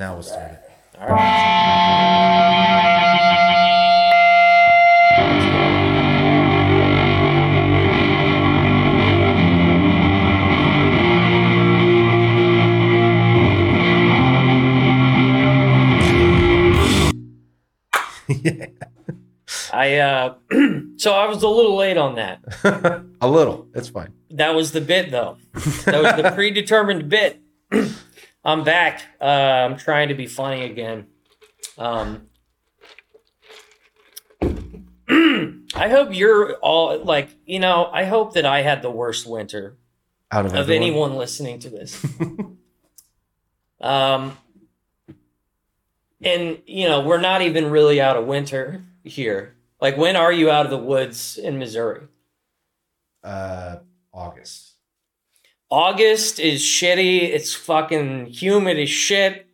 Now we'll start it. All right. yeah. I uh so I was a little late on that. a little. It's fine. That was the bit though. That was the predetermined bit. I'm back. Uh I'm trying to be funny again. Um I hope you're all like, you know, I hope that I had the worst winter Out of, of anyone listening to this. um, and you know, we're not even really out of winter here. Like, when are you out of the woods in Missouri? Uh, August. August is shitty. It's fucking humid as shit.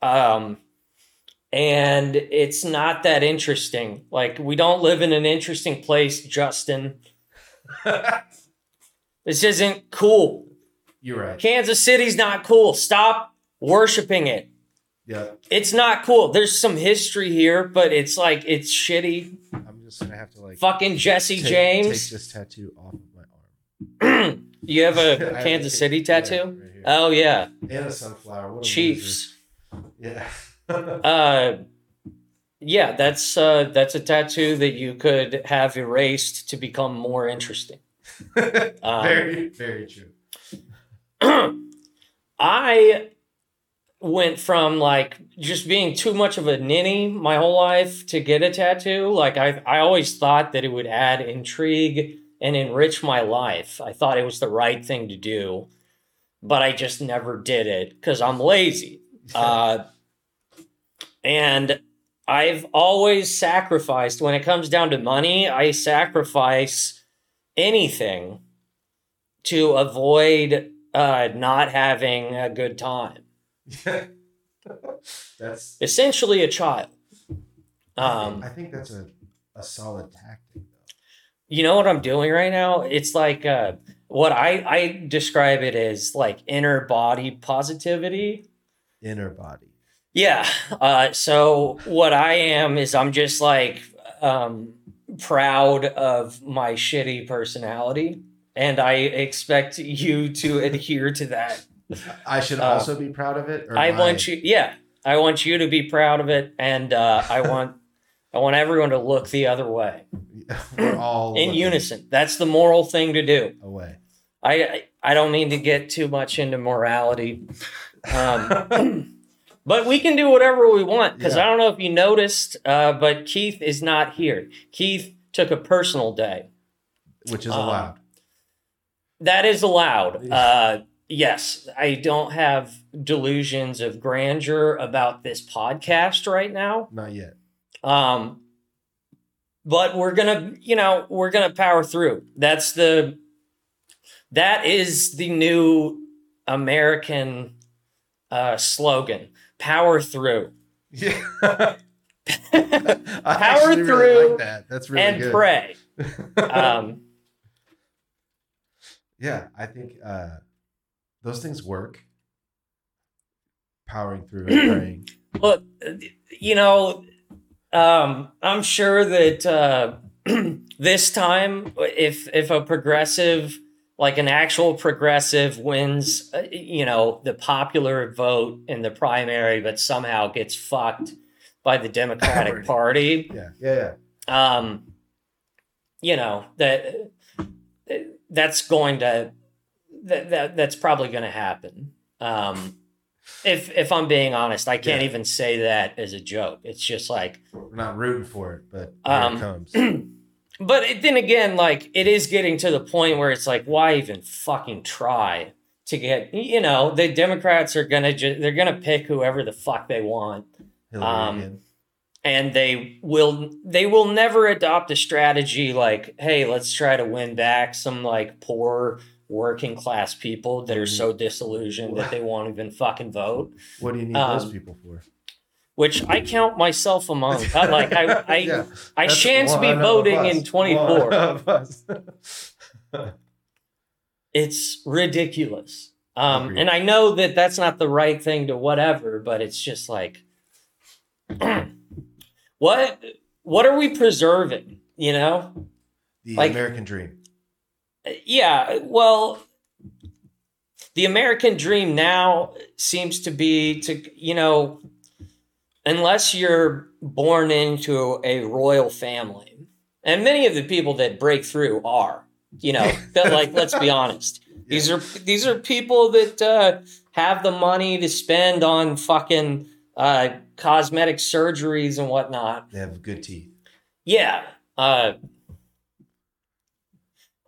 Um, and it's not that interesting. Like, we don't live in an interesting place, Justin. This isn't cool. You're right. Kansas City's not cool. Stop worshiping it. Yeah. It's not cool. There's some history here, but it's like it's shitty. I'm just gonna have to like Fucking Jesse take, James. Take this tattoo off of my arm. you have a Kansas it- City tattoo? right. Oh yeah, and a sunflower. What a Chiefs. loser. Yeah. Uh, yeah, that's uh, that's a tattoo that you could have erased to become more interesting. Um, very, very true. I went from like just being too much of a ninny my whole life to get a tattoo. Like I, I always thought that it would add intrigue and enrich my life. I thought it was the right thing to do, but I just never did it because I'm lazy. Uh, and I've always sacrificed when it comes down to money, I sacrifice anything to avoid uh, not having a good time. that's. Essentially, a child. Um, I think that's a, a solid tactic, though. You know what I'm doing right now? It's like uh, what I, I describe it as like inner body positivity. Inner body. Yeah. Uh, so what I am is I'm just like um, proud of my shitty personality, and I expect you to adhere to that. I should Uh, also be proud of it. Or I want you, yeah, I want you to be proud of it, and uh, I want I want everyone to look the other way We're all in unison. That's the moral thing to do. away. I I, don't mean to get too much into morality. Um, But we can do whatever we want because Yeah. I don't know if you noticed, uh, but Keith is not here. Keith took a personal day. Which is Um, allowed. That is allowed. Uh, yes, I don't have delusions of grandeur about this podcast right now. Not yet. Um, but we're gonna, you know, we're gonna power through. That's the, that is the new American uh, slogan: "Power through." Yeah. Power actually really through like that. That's really and good. pray. Um, yeah, I think uh, those things work. Powering through and praying. look, you know, um, I'm sure that uh, this time, if if a progressive, like an actual progressive, wins, uh, you know, the popular vote in the primary, but somehow gets fucked by the Democratic Party, Yeah, yeah, yeah. um, you know that that's going to that, that that's probably going to happen. Um, if if I'm being honest, I can't Yeah. even say that as a joke. It's just like, We're not rooting for it, but Um, it comes. but it, then again, like it is getting to the point where it's like, why even fucking try to get? You know, the Democrats are gonna ju- they're gonna pick whoever the fuck they want. Um, and they will they will never adopt a strategy like hey let's try to win back some like poor working class people that are so disillusioned that they won't even fucking vote What do you need um, those people for? which i count myself among I, like i i, Yeah, I shan't be voting in 24 of us. it's ridiculous Um, and I know that that's not the right thing to whatever, but it's just like, what what are we preserving? You know? The Like- American dream. Yeah, well, the American dream now seems to be to, you know, unless you're born into a royal family, and many of the people that break through are, you know, that like, let's be honest. These are these are people that uh, have the money to spend on fucking uh, cosmetic surgeries and whatnot. They have good teeth. Yeah. Uh,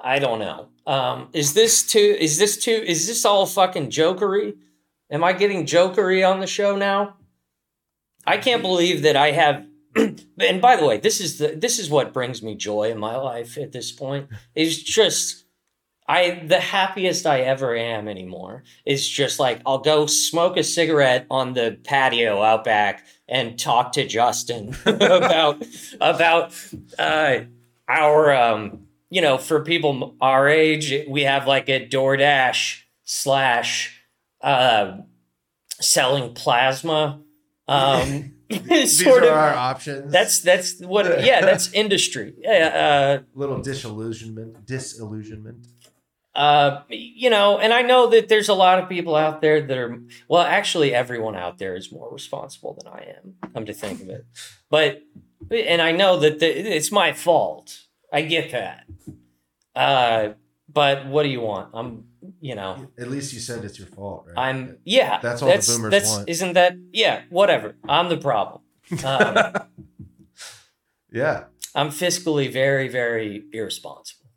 I don't know. Um, is this too? Is this too? Is this all fucking jokery? Am I getting jokery on the show now? I can't believe that I have. and by the way, this is the this is what brings me joy in my life at this point. Is just I the happiest I ever am anymore. Is just like I'll go smoke a cigarette on the patio out back and talk to Justin about about uh, our um, you know for people our age we have like a DoorDash slash uh, selling plasma. Um, These sort are of. our options. That's that's what yeah that's industry. Yeah, uh, little disillusionment. Disillusionment. uh, you know, and I know that there's a lot of people out there that are well, actually, everyone out there is more responsible than I am. Come to think of it, but and I know that the, it's my fault. I get that. Uh, but what do you want? I'm, you know, At least you said it's your fault, right? I'm yeah. That's all the boomers want. Isn't that yeah? Whatever. I'm the problem. Um, yeah. I'm fiscally very very irresponsible.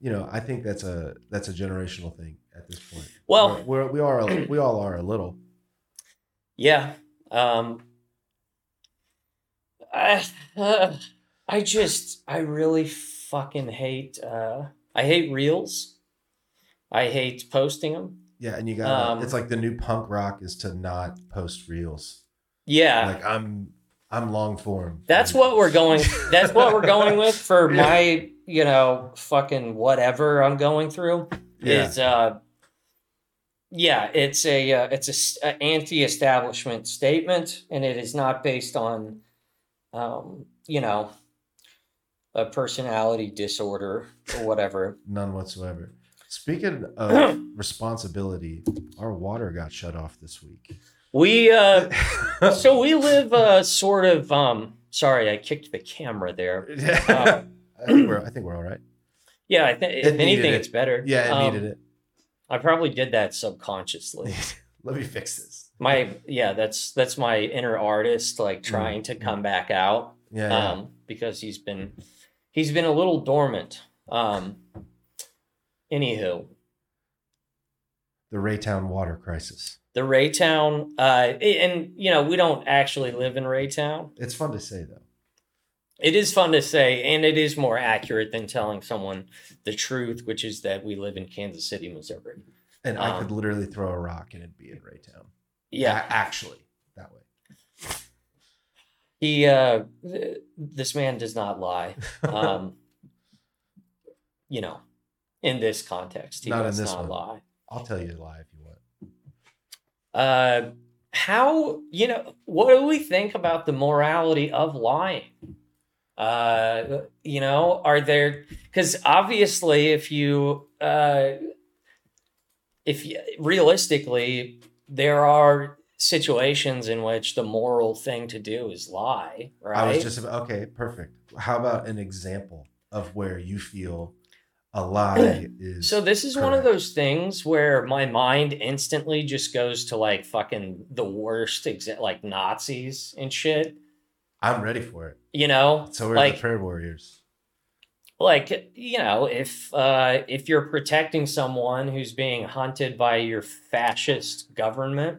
You know, I think that's a that's a generational thing at this point. Well- we're, we're we are a, we all are a little. Yeah. Um I uh, I just I really fucking hate uh I hate reels. I hate posting them. Yeah, and you got Um, it's like the new punk rock is to not post reels. Yeah. Like I'm I'm long form. that's what we're going that's what we're going with for Yeah. my, you know, fucking whatever I'm going through. Yeah. Is uh yeah, it's a uh, it's a a anti-establishment statement, and it is not based on, um, you know, a personality disorder or whatever. None whatsoever. Speaking of responsibility, our water got shut off this week. We uh, so we live uh, sort of. Um, sorry, I kicked the camera there. I think we're I think we're all right. Yeah, I think if anything, it. it's better. Yeah, it Um, needed it. I probably did that subconsciously. Let me fix this. My yeah, that's that's my inner artist like trying to come back out. Yeah, yeah. um, because he's been he's been a little dormant. Um, anywho, the Raytown water crisis. the Raytown, uh, and you know we don't actually live in Raytown. It's fun to say though. It is fun to say, and it is more accurate than telling someone the truth, which is that we live in Kansas City, Missouri. And I Um, could literally throw a rock and it'd be in Raytown. Yeah, actually, that way. He uh, th- this man does not lie. Um, you know, in this context, he Not in does this not one. lie. I'll tell you a lie if you want. uh how you know what do we think about the morality of lying uh you know are there because obviously if you uh if you, realistically there are situations in which the moral thing to do is lie right I was just okay, perfect. How about an example of where you feel a lie is So this is one of those things where my mind instantly just goes to like fucking the worst exa- like Nazis and shit. I'm ready for it. You know, So we're like the prayer warriors. like you know, if uh if you're protecting someone who's being hunted by your fascist government,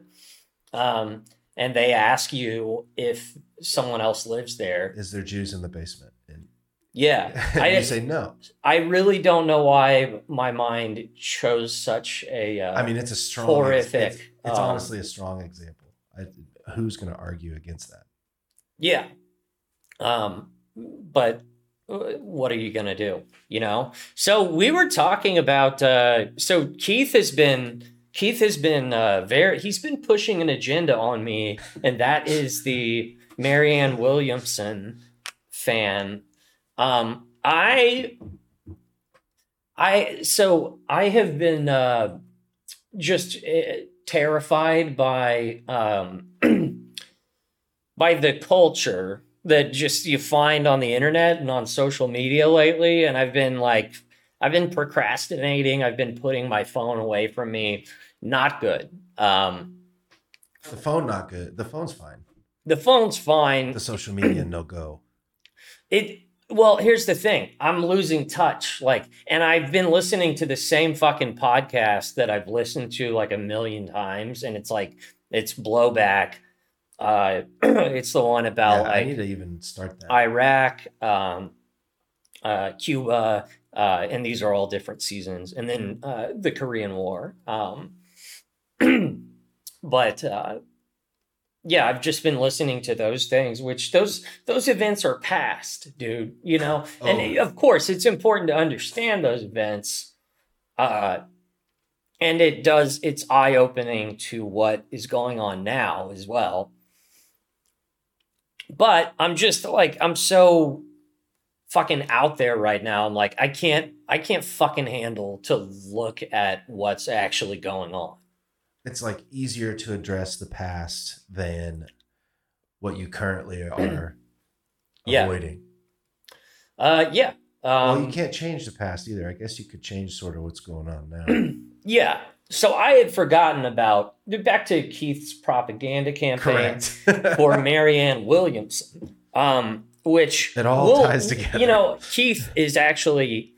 um, and they ask you if someone else lives there, Is there Jews in the basement? And yeah, you I say no. I really don't know why my mind chose such a. Uh, I mean, it's a strong, horrific, It's, it's um, honestly a strong example. I, who's going to argue against that? Yeah. Um, but uh, what are you gonna do? You know. So we were talking about. Uh, so Keith has been Keith has been uh, very. He's been pushing an agenda on me, and that is the Marianne Williamson fan. Um, I, I so I have been uh, just uh, terrified by um, by the culture that just you find on the internet and on social media lately, and I've been like I've been procrastinating. I've been putting my phone away from me. Not good. Um, The phone not good. The phone's fine. the phone's fine. The social media no go. It well, here's the thing. I'm losing touch. Like, and I've been listening to the same fucking podcast that I've listened to like a million times, and it's like it's blowback. Uh, it's the one about Yeah, I like need to even start that. Iraq, um, uh, Cuba, uh, and these are all different seasons, and then uh, the Korean War. Um, but uh, yeah, I've just been listening to those things, which those those events are past, dude. You know, and Oh. of course, it's important to understand those events. Uh, and it does it's eye opening to what is going on now as well but i'm just like i'm so fucking out there right now i'm like i can't i can't fucking handle to look at what's actually going on it's like easier to address the past than what you currently are Yeah. avoiding. uh yeah well, um you can't change the past either. I guess you could change sort of what's going on now. yeah so i had forgotten about back to keith's propaganda campaign for marianne williamson um which It all will- ties together. You know, Keith is actually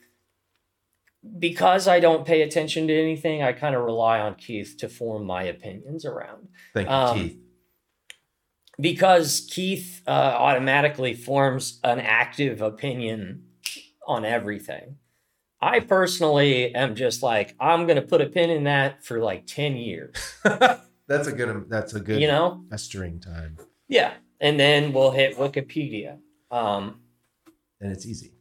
because I don't pay attention to anything, I kind of rely on Keith to form my opinions around. Thank you, um, Keith. Because Keith uh, automatically forms an active opinion on everything. I personally am just like, I'm going to put a pin in that for like 10 years, that's a good. That's a good. you know? festering time, Yeah. And then we'll hit Wikipedia. Um, and it's easy.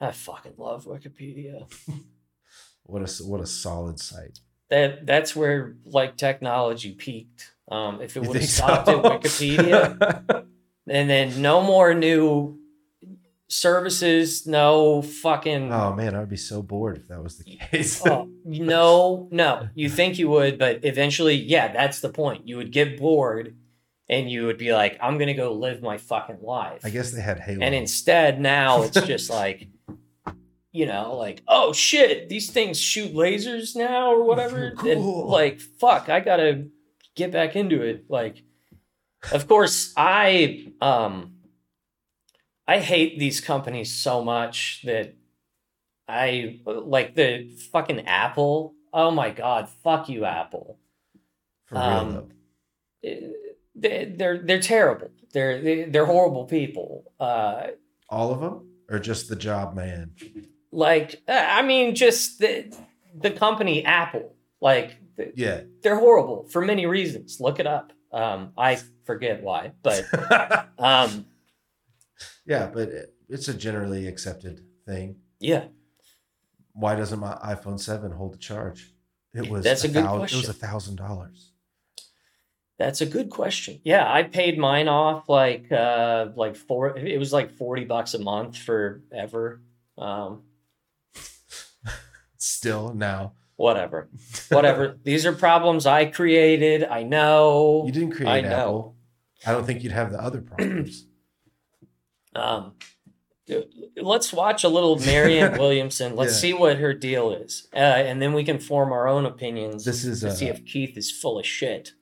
I fucking love Wikipedia. What a what a solid site. that that's where like technology peaked. Um, if it would have stopped so? at Wikipedia, and then no more new services, no fucking, oh man, I would be so bored if that was the case. oh, no, no. You think you would, but eventually, yeah, that's the point. You would get bored, and you would be like, "I'm gonna go live my fucking life." I guess they had Halo. And instead, now it's just like, you know, like, oh shit, these things shoot lasers now or whatever. Cool. And like, fuck, I gotta get back into it. Like, of course, I um, I hate these companies so much that I like the fucking Apple. Oh my god, fuck you, Apple. For real um, They're they're terrible. They're they're horrible people. Uh, All of them, or just the job man? like uh, i mean just the the company apple like Yeah. they're horrible for many reasons look it up um i forget why but um yeah, but it, it's a generally accepted thing. yeah Why doesn't my iPhone Seven hold a charge? It was That's a good thou- It was a thousand dollars. That's a good question yeah i paid mine off like uh like four it was like 40 bucks a month forever um Still now, whatever whatever these are problems i created i know you didn't create I know. Apple. I don't think you'd have the other problems. Um, let's watch a little Marianne Williamson. Let's Yeah. see what her deal is, uh, and then we can form our own opinions this is to uh, see if Keith is full of shit.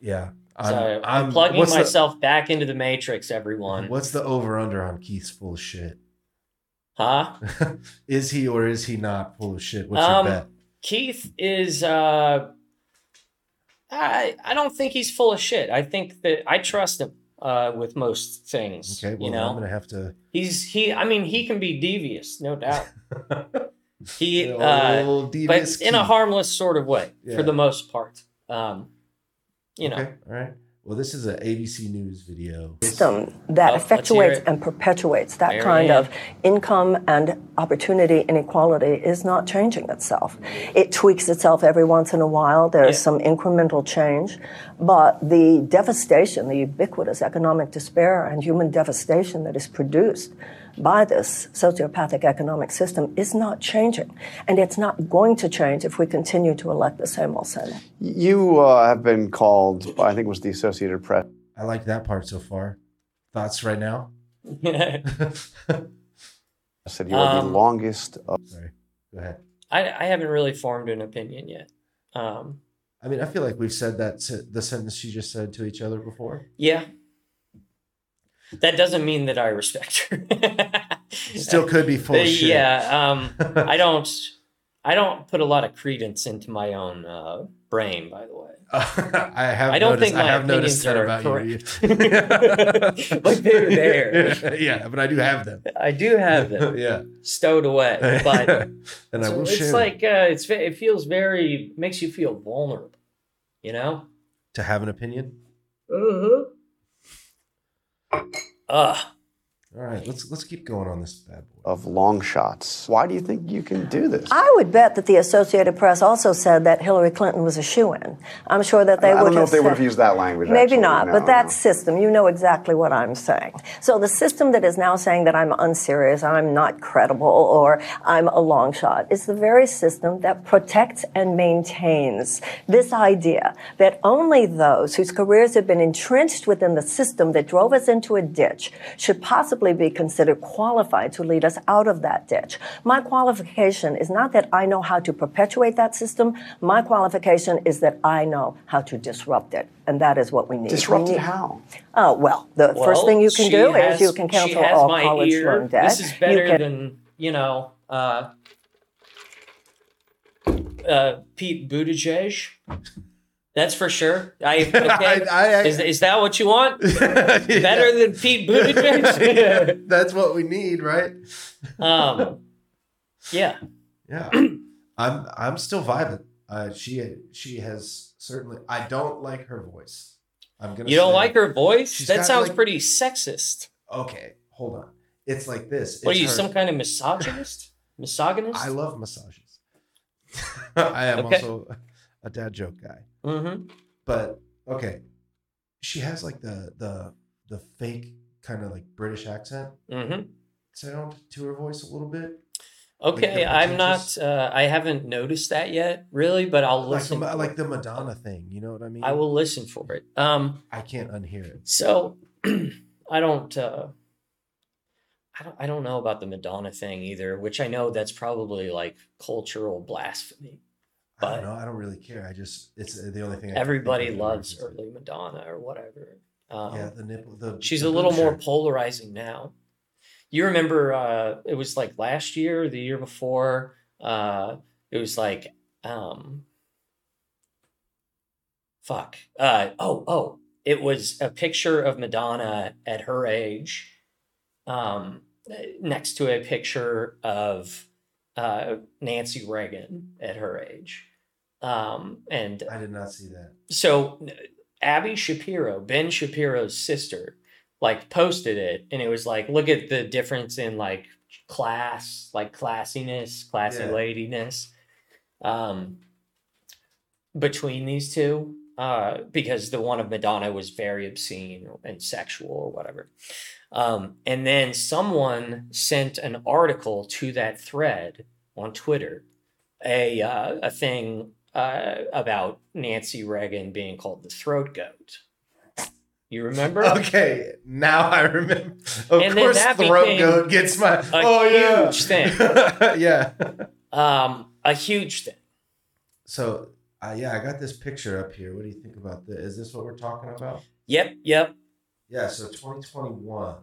Yeah. so I'm, plugging what's the- myself back into the matrix. Everyone, What's the over under on Keith's full of shit? huh? is he or is he not full of shit? What's Um, your bet? Keith is. Uh, I I don't think he's full of shit. I think that I trust him uh, with most things. Okay, well, you know, I'm gonna have to. he's he. I mean, he can be devious, no doubt. He. Uh, but devious in a harmless sort of way Yeah. for the most part. Um, you know, Okay, all right. Well, this is an ABC News video. system that Oh, effectuates and perpetuates that Mary kind Ann. of income and opportunity inequality is not changing itself. It tweaks itself every once in a while. There's Yeah. some incremental change, but the devastation, the ubiquitous economic despair and human devastation that is produced by this sociopathic economic system is not changing. And it's not going to change if we continue to elect the same old same. old. You uh, have been called, I think it was the Associated Press, I like that part so far. Thoughts right now? I said you are the Um, longest. Of, Sorry. Go ahead. I, I haven't really formed an opinion yet. Um, I mean, I feel like we've said that se- the sentence she just said to each other before. yeah. That doesn't mean that I respect her. Still could be full Uh, shit. yeah. Um, I don't. I don't put a lot of credence into my own uh, brain. By the way, I have. I don't noticed, think I my have noticed that about you. Like they're there. yeah, but I do have them. I do have them yeah, stowed away, but and I will it's share like uh, it's it feels very makes you feel vulnerable. You know. to have an opinion. Uh-huh. Ugh. All right, let's let's keep going on this bad boy. of long shots. Why do you think you can do this? I would bet that the Associated Press also said that Hillary Clinton was a shoe in. I'm sure that they I would don't know have if they would have used that language. Maybe actually. not, No, but that no. system, you know exactly what I'm saying. So the system that is now saying that I'm unserious, I'm not credible, or I'm a long shot is the very system that protects and maintains this idea that only those whose careers have been entrenched within the system that drove us into a ditch should possibly be considered qualified to lead us out of that ditch. My qualification is not that I know how to perpetuate that system. My qualification is that I know how to disrupt it. And that is what we need. Disrupted We need- how? Oh, well, the first thing you can do has- is you can cancel all my college ear. loan debt. This is You better can- than you know. Uh, uh, Pete Buttigieg. That's for sure. I, okay. I- I- is, is that what you want? Better Better than Pete Buttigieg? That's what we need, right? um, yeah. Yeah, I'm I'm still vibing. Uh, she she has certainly. I don't like her voice. I'm gonna. You don't like her voice? That sounds like- pretty sexist. Okay, hold on. It's like this. What are you, her- some kind of misogynist? Misogynist? I love massages. I am Okay. also a dad joke guy. Mm-hmm. But okay, she has like the the the fake kind of like British accent Mm-hmm. sound to her voice a little bit. Okay, the I'm not. Uh, I haven't noticed that yet, really, but I'll Like listen. the, like the Madonna thing, you know what I mean? I will listen for it. Um, I can't unhear it. so I don't. Uh, I don't. I don't know about the Madonna thing either, which I know that's probably like cultural blasphemy. I But- don't know. I don't really care. I just it's the only thing. I Everybody think of that loves early Madonna or whatever. Um, Yeah, the nipple. The she's the a little more shirt. polarizing now. You remember uh it was like last year, the year before, uh it was like um fuck. Uh oh, oh, it was a picture of Madonna at her age um next to a picture of uh Nancy Reagan at her age. Um and I did not see that. so Abby Shapiro, Ben Shapiro's sister, like posted it and it was like, look at the difference in like class, like classiness, classy Yeah. ladiness, um, between these two. Uh, because the one of Madonna was very obscene and sexual or whatever. Um, and then someone sent an article to that thread on Twitter, a uh, a thing uh, about Nancy Reagan being called the throat goat. You remember? Okay, now I remember. Of And course, throat goat gets my. oh yeah, huge thing. yeah. Um, a huge thing. So, uh, yeah, I got this picture up here. What do you think about this? Is this what we're talking about? Yep, yep. Yeah. So 2021.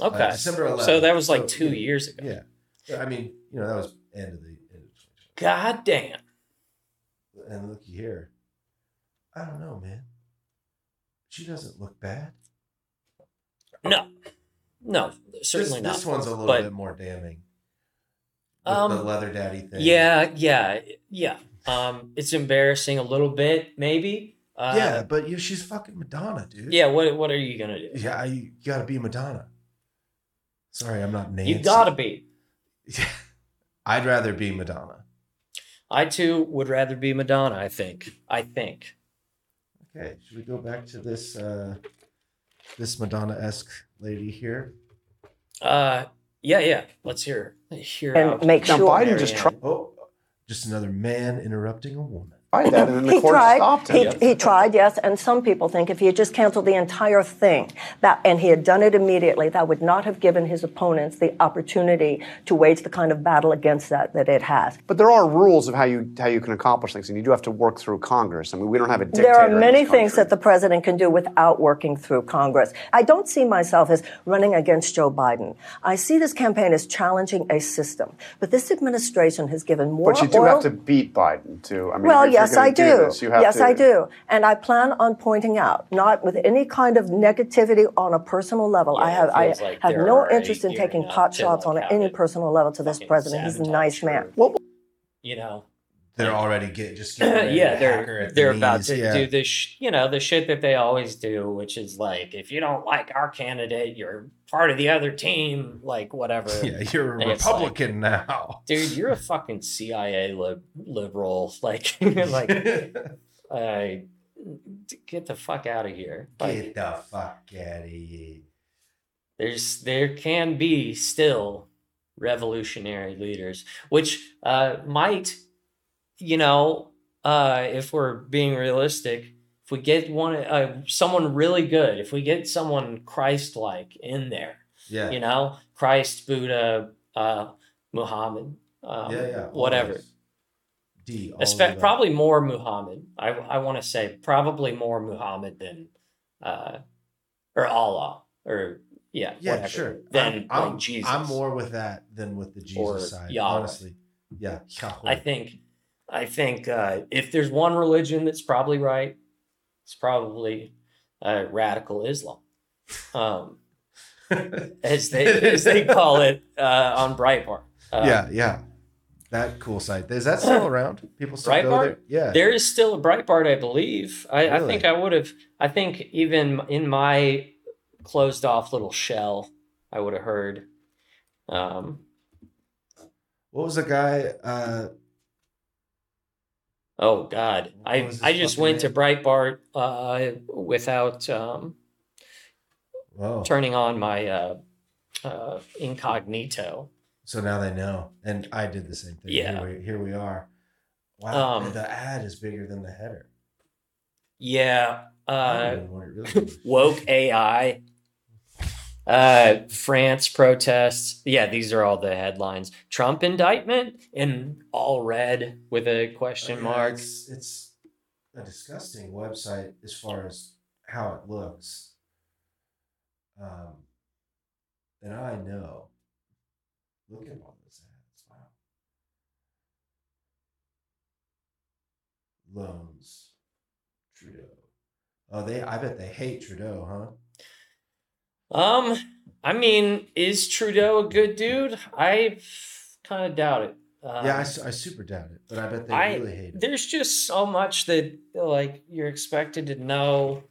Okay. Uh, December 11th. so that was like So, two yeah. years ago. Yeah. Yeah, I mean, you know, that was end of the end of God damn. Here. I don't know, man. She doesn't look bad. No, no, certainly this, not. This one's a little But- bit more damning. Um, the leather daddy thing. Yeah, yeah, yeah. Um, it's embarrassing a little bit, maybe. Uh, yeah, but you, she's fucking Madonna, dude. yeah. What what are you gonna do? Yeah, you, you gotta be Madonna. Sorry, I'm not Nancy. You gotta be. Yeah, I'd rather be Madonna. I too would rather be Madonna. I think. I think. Okay, should we go back to this uh this Madonna esque lady here? Uh, yeah, yeah. Let's hear hear And out make Now, sure. Biden just Marianne. Oh, just another man interrupting a woman. Tried that, and then the He court tried. stopped He, him. he tried, yes. And some people think if he had just canceled the entire thing, that and he had done it immediately, that would not have given his opponents the opportunity to wage the kind of battle against that that it has. But there are rules of how you how you can accomplish things, and you do have to work through Congress. I mean, we don't have a dictator. There are in many this things that the president can do without working through Congress. I don't see myself as running against Joe Biden. I see this campaign as challenging a system. But this administration has given more But you do oil have to beat Biden too. I mean, Well, if you're yes, I do. this, you have yes, to- I do. And I plan on pointing out, not with any kind of negativity on a personal level. I have I like have no interest in taking up pot shots on any personal level to this president. He's a nice man. What You know. They're already get just getting yeah, to hack her they're the they're about knees. to yeah. do this, sh- you know, the shit that they always do, which is like, if you don't like our candidate, you're part of the other team, like whatever. Yeah, you're a And it's like- Republican now. Dude, you're a fucking CIA lib- liberal. Like, like, uh, get the fuck out of here. Like, Get the fuck out of here. there's there can be still revolutionary leaders which uh might you know uh if we're being realistic if we get one uh, someone really good if we get someone christ like in there Yeah. you know christ buddha uh muhammad um, yeah, yeah. whatever. D. Espe- probably more muhammad i i want to say probably more muhammad than uh or allah or yeah Yeah, whatever, sure. than I'm, like I'm, jesus I'm more with that than with the Jesus Or side. Yahweh. Honestly. Yeah. Yahweh. I think, I think uh, if there's one religion that's probably right, it's probably uh, radical Islam, um, as they as they call it uh, on Breitbart. Uh, yeah, yeah. That cool site. Is that still around? People still go there? Yeah. There is still a Breitbart, I believe. I, I think I would have. I think even in my closed off little shell, I would have heard. Um, what was the guy? Oh God, What I was his I just fucking went to name? Breitbart uh, without. Um, turning on my uh, uh, incognito. so now they know. And I did the same thing. Yeah. Here we, here we are. Wow. Um, the ad is bigger than the header. Yeah, I uh, don't know what it really is. woke AI. Uh, France protests. Yeah, these are all the headlines. Trump indictment in all red with a question Yeah, mark. It's, it's a disgusting website as far as how it looks. Um, and I know. Look at all those ads. Wow. Loans. Trudeau. Oh, they. I bet they hate Trudeau, huh? Um, I mean, is Trudeau a good dude? I kind of doubt it. Um, yeah, I, I super doubt it, but I bet they I- really hate it. there's just so much that like you're expected to know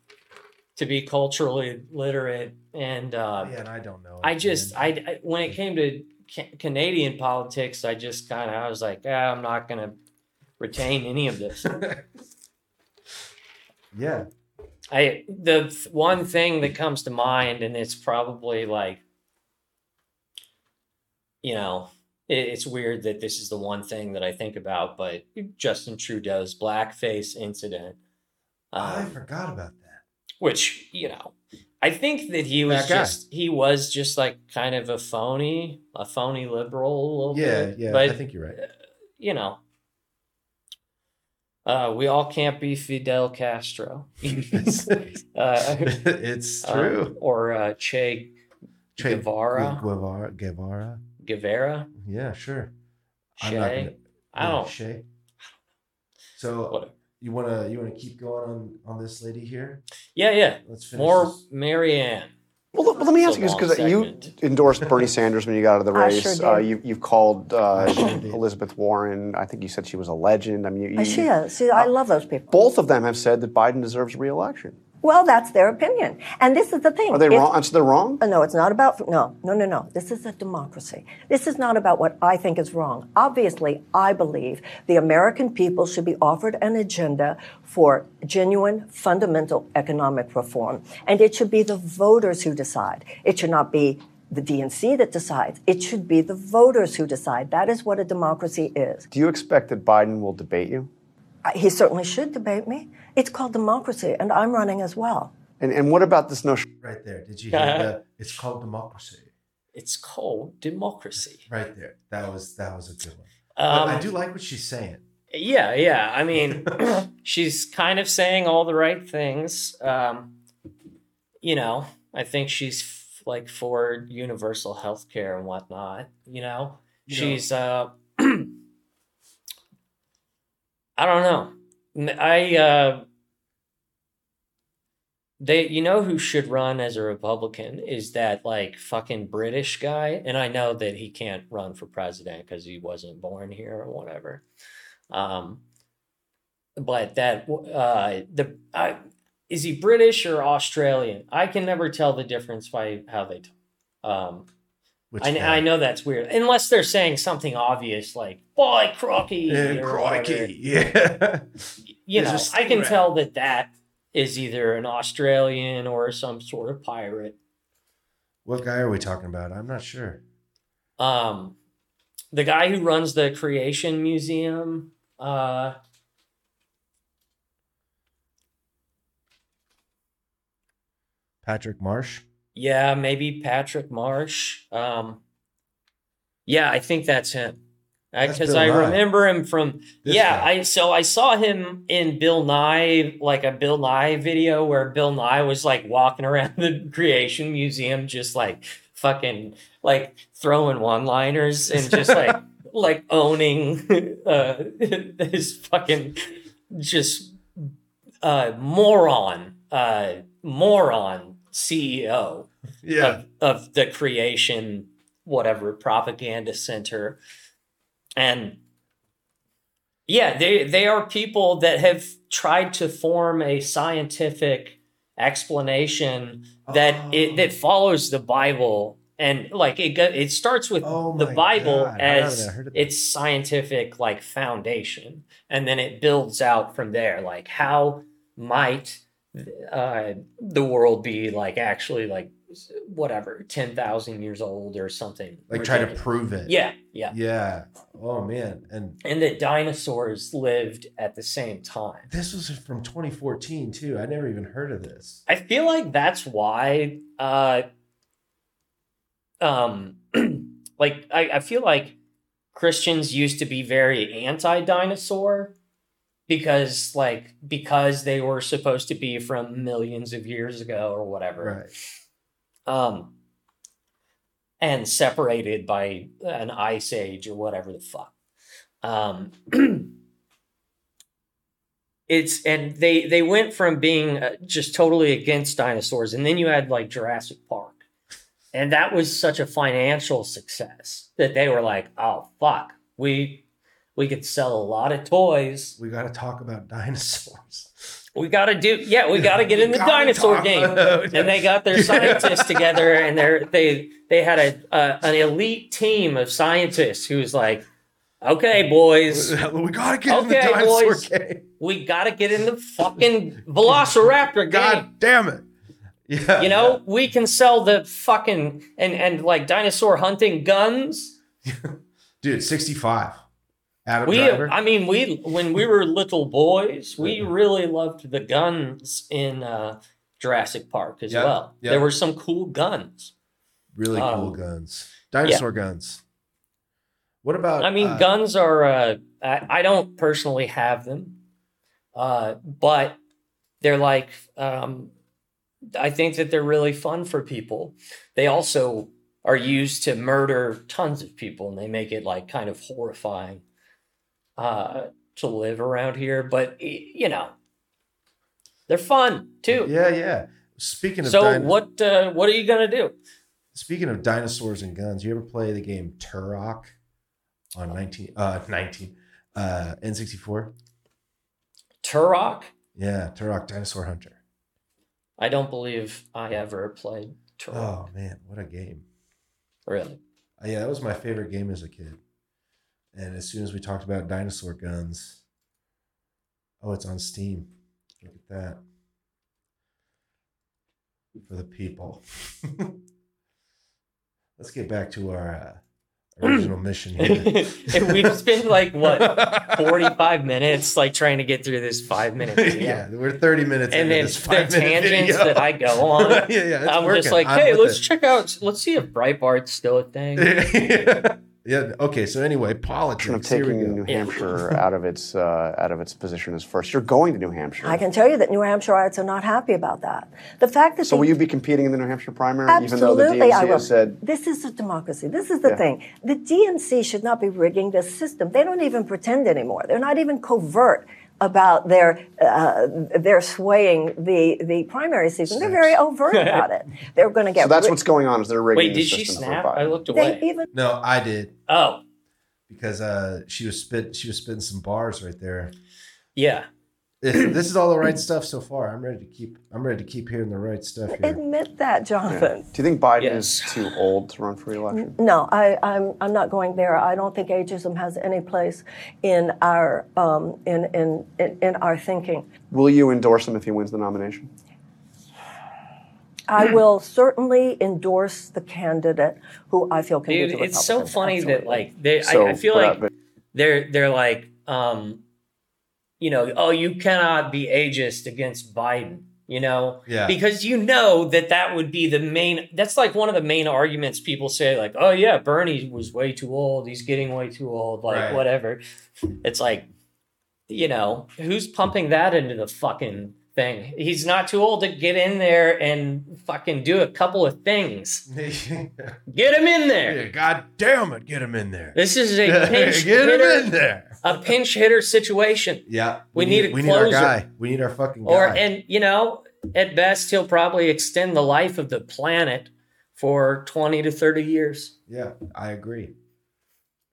to be culturally literate and uh, yeah, and I don't know. i just. I, I when it came to ca- canadian politics i just kind of i was like ah, i'm not gonna retain any of this yeah. I the th- one thing that comes to mind and it's probably like you know it, it's weird that this is the one thing that i think about but justin trudeau's blackface incident I um, forgot about that. which you know i think that he was That just he was just like kind of a phony a phony liberal a little Yeah, bit yeah. but I think you're right. you know uh, we all can't be fidel castro it's, uh, it's um, true. or uh, che Che Guevara? Guevara. Guevara. guevara Yeah, sure. che gonna- i don't Shay. So whatever. you wanna you wanna keep going on on this lady here? yeah yeah Let's finish. more this. marianne Well, let- well, let me ask a you this because you endorsed Bernie Sanders when you got out of the I race. sure did. Uh, you, you've called uh. Elizabeth Warren. I think you said she was a legend. I mean, you, Uh, you, She is. See, I love those people. both of them have said that Biden deserves re-election. Well, that's their opinion. And this is the thing. Are they If- wrong? They're wrong. Uh, No, it's not about, no, no, no, no. This is a democracy. This is not about what I think is wrong. Obviously, I believe the American people should be offered an agenda for genuine, fundamental economic reform. And it should be the voters who decide. It should not be the DNC that decides. It should be the voters who decide. That is what a democracy is. Do you expect that Biden will debate you? I- He certainly should debate me. It's called democracy, and I'm running as well. And and what about this notion? Right there. Did you hear the? It's called democracy. It's called democracy. Right there. That was that was a good one. Um, I do like what she's saying. Yeah, yeah. I mean, she's kind of saying all the right things. Um, you know, I think she's f- like for universal health care and whatnot. You know, You know- she's. uh I don't know. I uh they, you know, who should run as a Republican is that like fucking British guy, and I know that he can't run for president because he wasn't born here or whatever. Um, but that uh, the I, is he British or Australian? I can never tell the difference by how they. Talk. Um, Which I. I know that's weird, unless they're saying something obvious like "boy crocky." Whatever. crikey. Yeah. You know, I can tell that that is either an Australian or some sort of pirate. what guy are we talking about? I'm not sure. Um, the guy who runs the Creation Museum. Uh, Patrick Marsh. Yeah, maybe Patrick Marsh. Um, yeah, I think that's him. Because Bill I remember him from This yeah. guy. I so I saw him in Bill Nye, like a Bill Nye video where Bill Nye was like walking around the Creation Museum, just like fucking like throwing one liners and just like like owning uh, his fucking just uh, moron uh, moron CEO of, of the creation whatever propaganda center. And yeah they they are people that have tried to form a scientific explanation that oh. it that follows the bible. And like it go- it starts with Oh the bible God, as heard of that. its scientific like foundation. And then it builds out from there. Like how might uh, the world be like actually like whatever 10,000 years old or something Like try to prove it. yeah yeah Yeah. Oh man. And and that dinosaurs lived at the same time this was from 2014 too. I never even heard of this. I feel like that's why uh um like I, I feel like Christians used to be very anti-dinosaur because like because they were supposed to be from millions of years ago or whatever. Right. Um and separated by an ice age or whatever the fuck. Um it's and they they went from being uh, just totally against dinosaurs and then you had like Jurassic Park. And that was such a financial success that they were like, "Oh fuck, we we could sell a lot of toys. We got to talk about dinosaurs. We got to do yeah, we got to get in the dinosaur game." and they got their scientists together and they're they they had a uh, an elite team of scientists who was like okay boys we got to get in the dinosaur boys. game. we got to get in the fucking velociraptor game God damn it. Yeah. you know we can sell the fucking and and like dinosaur hunting guns Dude, 65. Adam we Driver. i mean we when we were little boys we really loved the guns in uh jurassic park as Yeah, well yeah. there were some cool guns really um, cool guns. Dinosaur guns. What about I mean, uh, guns are. Uh, I, I don't personally have them, uh, but they're like. Um, I think that they're really fun for people. They also are used to murder tons of people, and they make it like kind of horrifying uh, to live around here. But you know, they're fun too. Yeah, yeah. speaking of So din- what uh, what are you gonna do? speaking of dinosaurs and guns, you ever play the game Turok on 19 uh 19 uh N64? Turok? Yeah, Turok Dinosaur Hunter. I don't believe I ever played Turok. Oh man, what a game. Really? Uh, yeah, that was my favorite game as a kid. And as soon as we talked about dinosaur guns, oh, it's on Steam. Look at that. For the people. Let's get back to our uh, original mission here. and we've spent like what 45 minutes like trying to get through this five minute video. yeah, we're 30 minutes And then the tangents that I go on. yeah, yeah, it's I'm working. just like, I'm hey, let's it. check out, let's see if Breitbart's still a thing. yeah. Okay. So anyway, politics. of Here we taking go. New Hampshire out of its uh, out of its position as first. You're going to New Hampshire. I can tell you that New Hampshireites are not happy about that. The fact that so they- will you be competing in the New Hampshire primary, Absolutely, even though the I will. has said this is a democracy. This is the Yeah. thing. The DNC should not be rigging the system. They don't even pretend anymore. They're not even covert about their uh, their swaying the the primary season. They're very overt about it. They're going to get. so? That's rid- what's going on. Is they're rigging Wait, the did she snap? I looked They away. even No, I did Oh, because uh, she was spit. She was spitting some bars right there. yeah. this is all the right stuff so far. I'm ready to keep. I'm ready to keep hearing the right stuff here. admit that, Jonathan. Do you think Biden Yes. is too old to run for re-election? No, I, I'm, I'm not going there. I don't think ageism has any place in our um, in, in, in in our thinking. Will you endorse him if he wins the nomination? I will certainly endorse the candidate who I feel can Dude, be the it's so Republican. funny that like they So, I, I feel but, like but- they're they're like um you know, oh you cannot be ageist against Biden, you know? Yeah. Because you know that that would be the main that's like one of the main arguments people say like, "Oh yeah, Bernie was way too old. He's getting way too old, like Right. whatever." It's like you know, who's pumping that into the fucking thing? He's not too old to get in there and fucking do a couple of things. Get him in there. Yeah, God damn it, get him in there. This is a get pinch him in there. A pinch hitter situation. Yeah, We need a we need our closer. guy. We need our fucking guy. Or and you know, at best he'll probably extend the life of the planet for 20 to 30 years. yeah, I agree.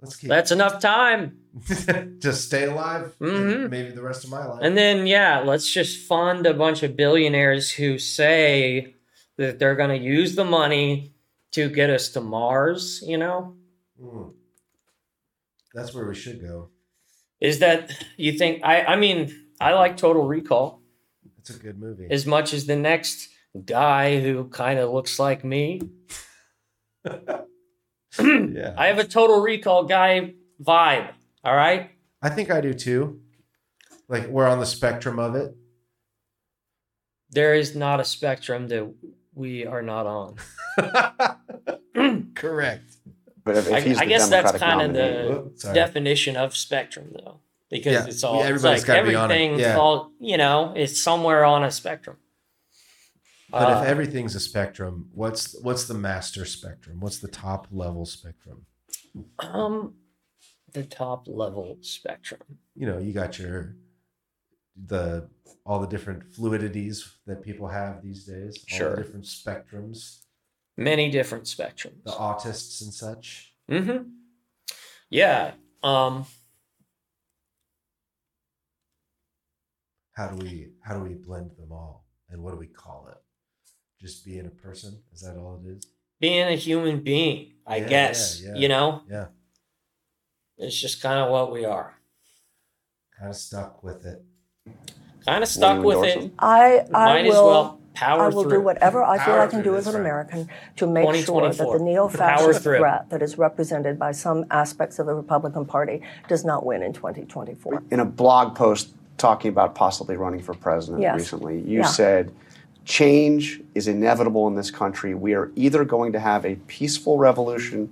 Let's keep That's enough time. to stay alive. Mhm. Maybe the rest of my life. And then yeah, let's just fund a bunch of billionaires who say that they're going to use the money to get us to Mars, you know? Mm. That's where we should go. Is that you think I I mean, I like Total Recall. It's a good movie. as much as the next guy who kind of looks like me. yeah, I have a total recall guy vibe. All right. I think I do too. Like we're on the spectrum of it. There is not a spectrum that we are not on. Correct. But if, if I, he's I the guess that's kind of the Whoop, sorry. definition of spectrum, though, because Yeah, it's all yeah, it's everybody's like gotta be on it, everything. yeah. All you know, it's somewhere on a spectrum. But Uh, if everything's a spectrum, what's what's the master spectrum? What's the top level spectrum? um, the top level spectrum. You know, you got your the all the different fluidities that people have these days. All Sure. the different spectrums, Many different spectrums. the autists and such. Mm-hmm. Yeah. Um. How do we how do we blend them all? And what do we call it? Just being a person? Is that all it is? being a human being, I Yeah, guess. yeah, yeah. You know, Yeah. it's just kind of what we are. Kind of stuck with it. Kind of stuck with it. I, I Might will. As well power I will through. do whatever I feel I can do as an right. American to make sure that the neo fascist through. threat that is represented by some aspects of the Republican Party does not win in 2024. in a blog post talking about possibly running for president Yes. recently, you Yeah. said, change is inevitable in this country. We are either going to have a peaceful revolution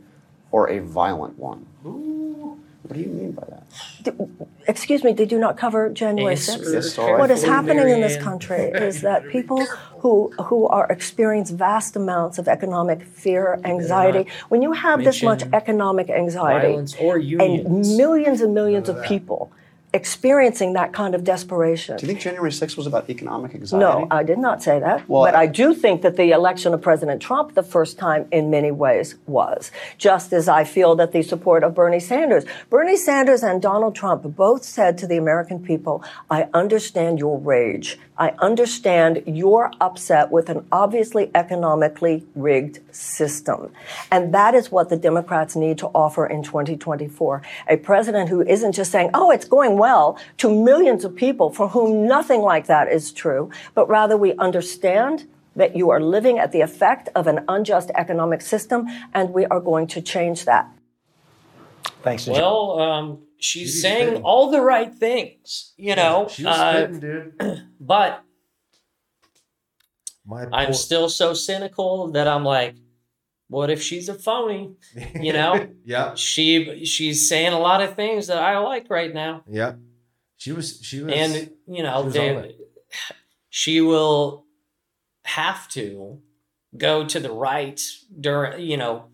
or a violent one. What do you mean by that? Excuse me, they do not cover January 6th? What is happening in this country is that people who who are experience vast amounts of economic fear, anxiety. When you have this much economic anxiety or and millions and millions of people experiencing that kind of desperation. Do you think January 6th was about economic anxiety? No, I did not say that. Well, but I do think that the election of President Trump, the first time in many ways, was. Just as I feel that the support of Bernie Sanders. Bernie Sanders and Donald Trump both said to the American people, I understand your rage. I understand you're upset with an obviously economically rigged system. And that is what the Democrats need to offer in 2024. A president who isn't just saying, oh, it's going well to millions of people for whom nothing like that is true, but rather we understand that you are living at the effect of an unjust economic system and we are going to change that. Thanks to Well, um, she's She's saying spitting. all the right things, you know. she was uh, spitting, dude. but My I'm still so cynical that I'm like, what if she's a phony? you know? yeah, She she's saying a lot of things that I like right now, yeah. She was. She was. and you know, she they, she will have to go to the right during. You know,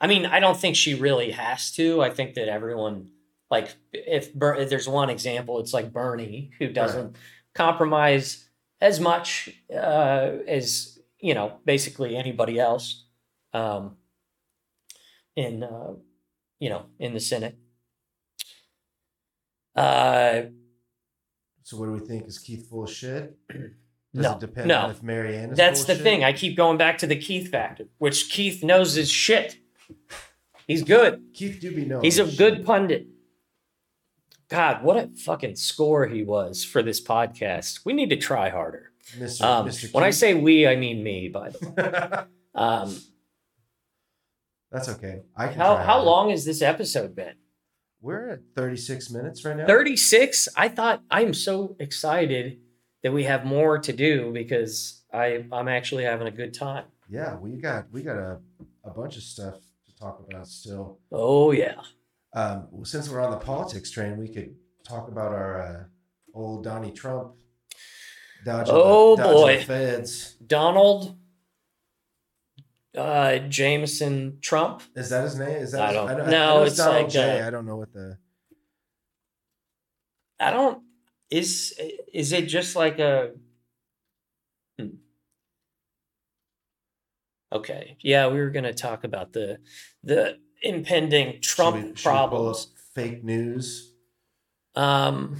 I mean, I don't think she really has to. I think that everyone, like, if, if there's one example, it's like Bernie who doesn't compromise as much uh, as you know, basically anybody else. Um, in uh, you know, in the Senate. Uh, so what do we think? Is Keith full of shit? Does no, it depend no. on if Marianne is That's the shit? thing. I keep going back to the Keith factor, which Keith knows is shit. He's good. Keith do be knowing. He's a his good pundit. God, what a fucking score he was for this podcast. We need to try harder. Mr. Um, Mr. when I say we, I mean me. By the way, um, That's okay. I can how how long has this episode been? We're at 36 minutes right now. Thirty six. I thought I'm so excited that we have more to do because I I'm actually having a good time. Yeah, we got we got a, a bunch of stuff to talk about still. Oh yeah. Um, since we're on the politics train, we could talk about our uh, old Donnie Trump. Dodging Oh, the, boy. the feds. Donald uh Jameson Trump. Is that his name? Is that I his- don't- know- no, know it's Donald like, J. uh, I don't know what the. I don't is is it just like a Hmm. Okay. Yeah, we were going to talk about the the impending Trump should we- should we pull up problems. Fake news, Um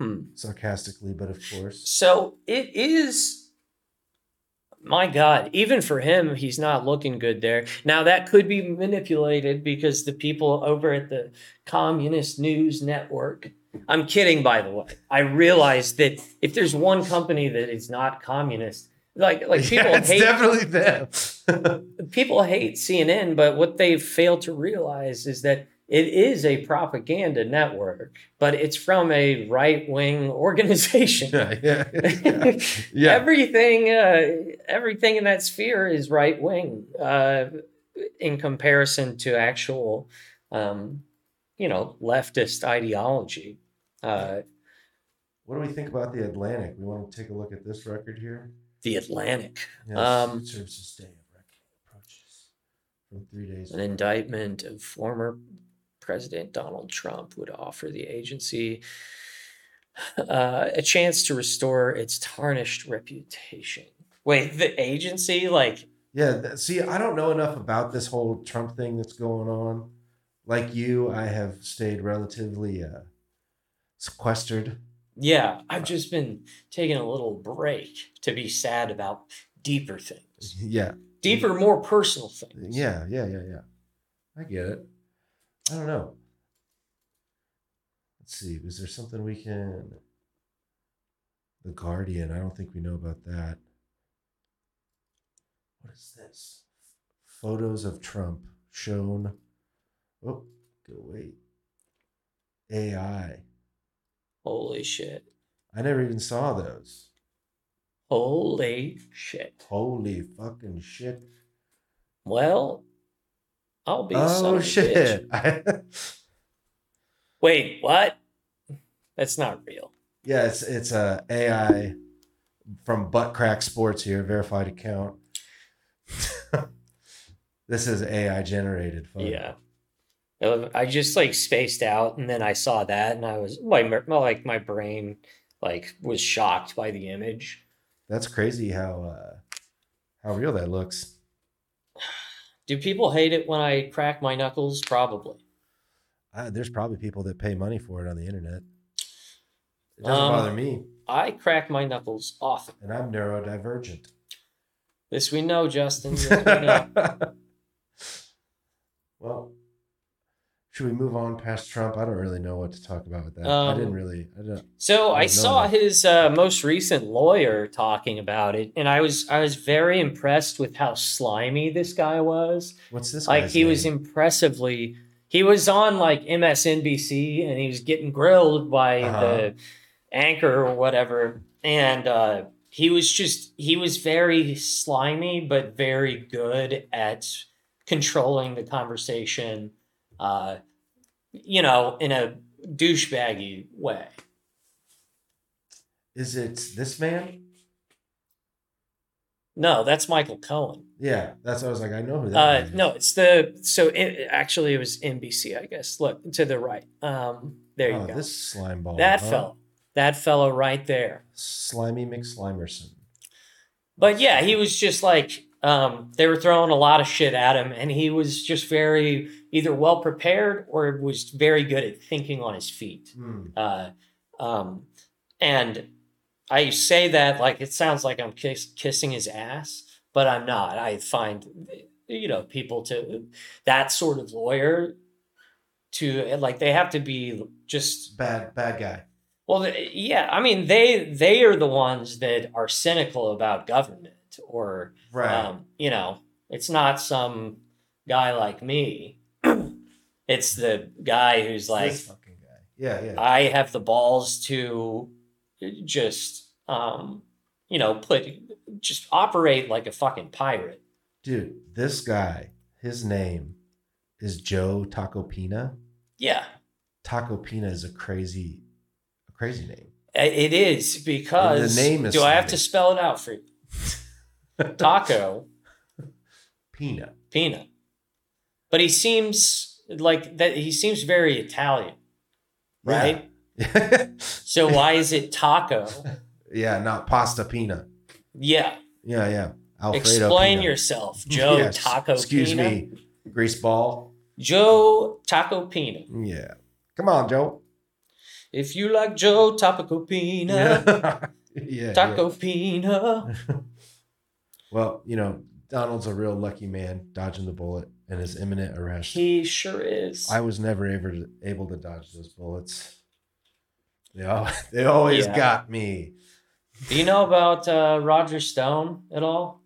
hmm. sarcastically, but of course. So it is, my God, even for him, he's not looking good there. Now, that could be manipulated because the people over at the Communist News Network, I'm kidding, by the way. I realize that if there's one company that is not communist, like like people yeah, it's hate definitely them. people hate CNN, but what they fail to realize is that it is a propaganda network, but it's from a right wing organization. yeah, yeah, yeah. yeah. everything uh, everything in that sphere is right wing uh, in comparison to actual um, you know leftist ideology uh, What do we think about the Atlantic? We want to take a look at this record here. the atlantic Yes, Um, Day of approaches from three days. an indictment of former president donald trump would offer the agency uh, a chance to restore its tarnished reputation wait the agency like Yeah, see, I don't know enough about this whole Trump thing that's going on. Like you, I have stayed relatively uh, sequestered. Yeah, I've just been taking a little break to be sad about deeper things, Yeah, deeper, more personal things. yeah, yeah, yeah, yeah. I get it. I don't know. Let's see. Was there something we can? The Guardian. I don't think we know about that. What is this? Photos of Trump shown. Oh, go wait. AI. Holy shit. I never even saw those. Holy shit. Holy fucking shit. Well, I'll be. Oh of a bitch. shit. Wait, what? That's not real. yeah, it's it's a AI from Butt Crack Sports here, verified account. this is AI generated photo. Yeah. Uh, I just like spaced out, and then I saw that, and I was my like my brain like was shocked by the image. That's crazy how uh, how real that looks. Do people hate it when I crack my knuckles? Probably. Uh, there's probably people that pay money for it on the internet. It doesn't Um, bother me, I crack my knuckles often. and I'm neurodivergent. This we know, Justin. This we know. well, should we move on past Trump? I don't really know what to talk about with that. I Um, didn't really. I don't. So I didn't saw that. his uh, most recent lawyer talking about it, and I was I was very impressed with how slimy this guy was. What's this? like he was impressively he was on like MSNBC and he was getting grilled by Uh-huh. the anchor or whatever and uh he was just he was very slimy but very good at controlling the conversation uh you know in a douchebaggy way Is it this man? no that's michael cohen Yeah, that's I was like. I know who that. Uh, is. no, it's the so it, actually it was NBC, I guess. Look to the right. Um, there you Oh, go. This slime ball. that huh? fellow, that fellow right there. Slimy McSlimerson. But yeah, he was just like um, they were throwing a lot of shit at him, and he was just very either well prepared or was very good at thinking on his feet. Hmm. Uh, um, and I say that like it sounds like I'm kiss, kissing his ass, but I'm not. I find you know people to that sort of lawyer to like they have to be just Bad, bad guy. well yeah i mean they they are the ones that are cynical about government or Right. um, you know it's not some guy like me it's the guy who's like this fucking guy. Yeah, yeah. i have the balls to just um you know put just operate like a fucking pirate Dude, this guy, his name is Joe Tacopina. yeah Tacopina is a crazy, a crazy name. it is because The name is do i have to spell it out for you taco Pina. Pina. But he seems like that he seems very Italian, right? Yeah. So why is it taco? yeah, not pasta pina. Yeah. Yeah, yeah. Alfredo Explain yourself, Joe Yes, Taco Excuse Pina. me, grease ball. Joe Taco Pina. Yeah. Come on, Joe. If you like Joe Taco Pina, Yeah. yeah. Taco Pina. Well, you know, Donald's a real lucky man, dodging the bullet and his imminent arrest. He sure is. I was never able to, able to dodge those bullets. They, al- they always Yeah. got me. Do you know about uh, Roger Stone at all?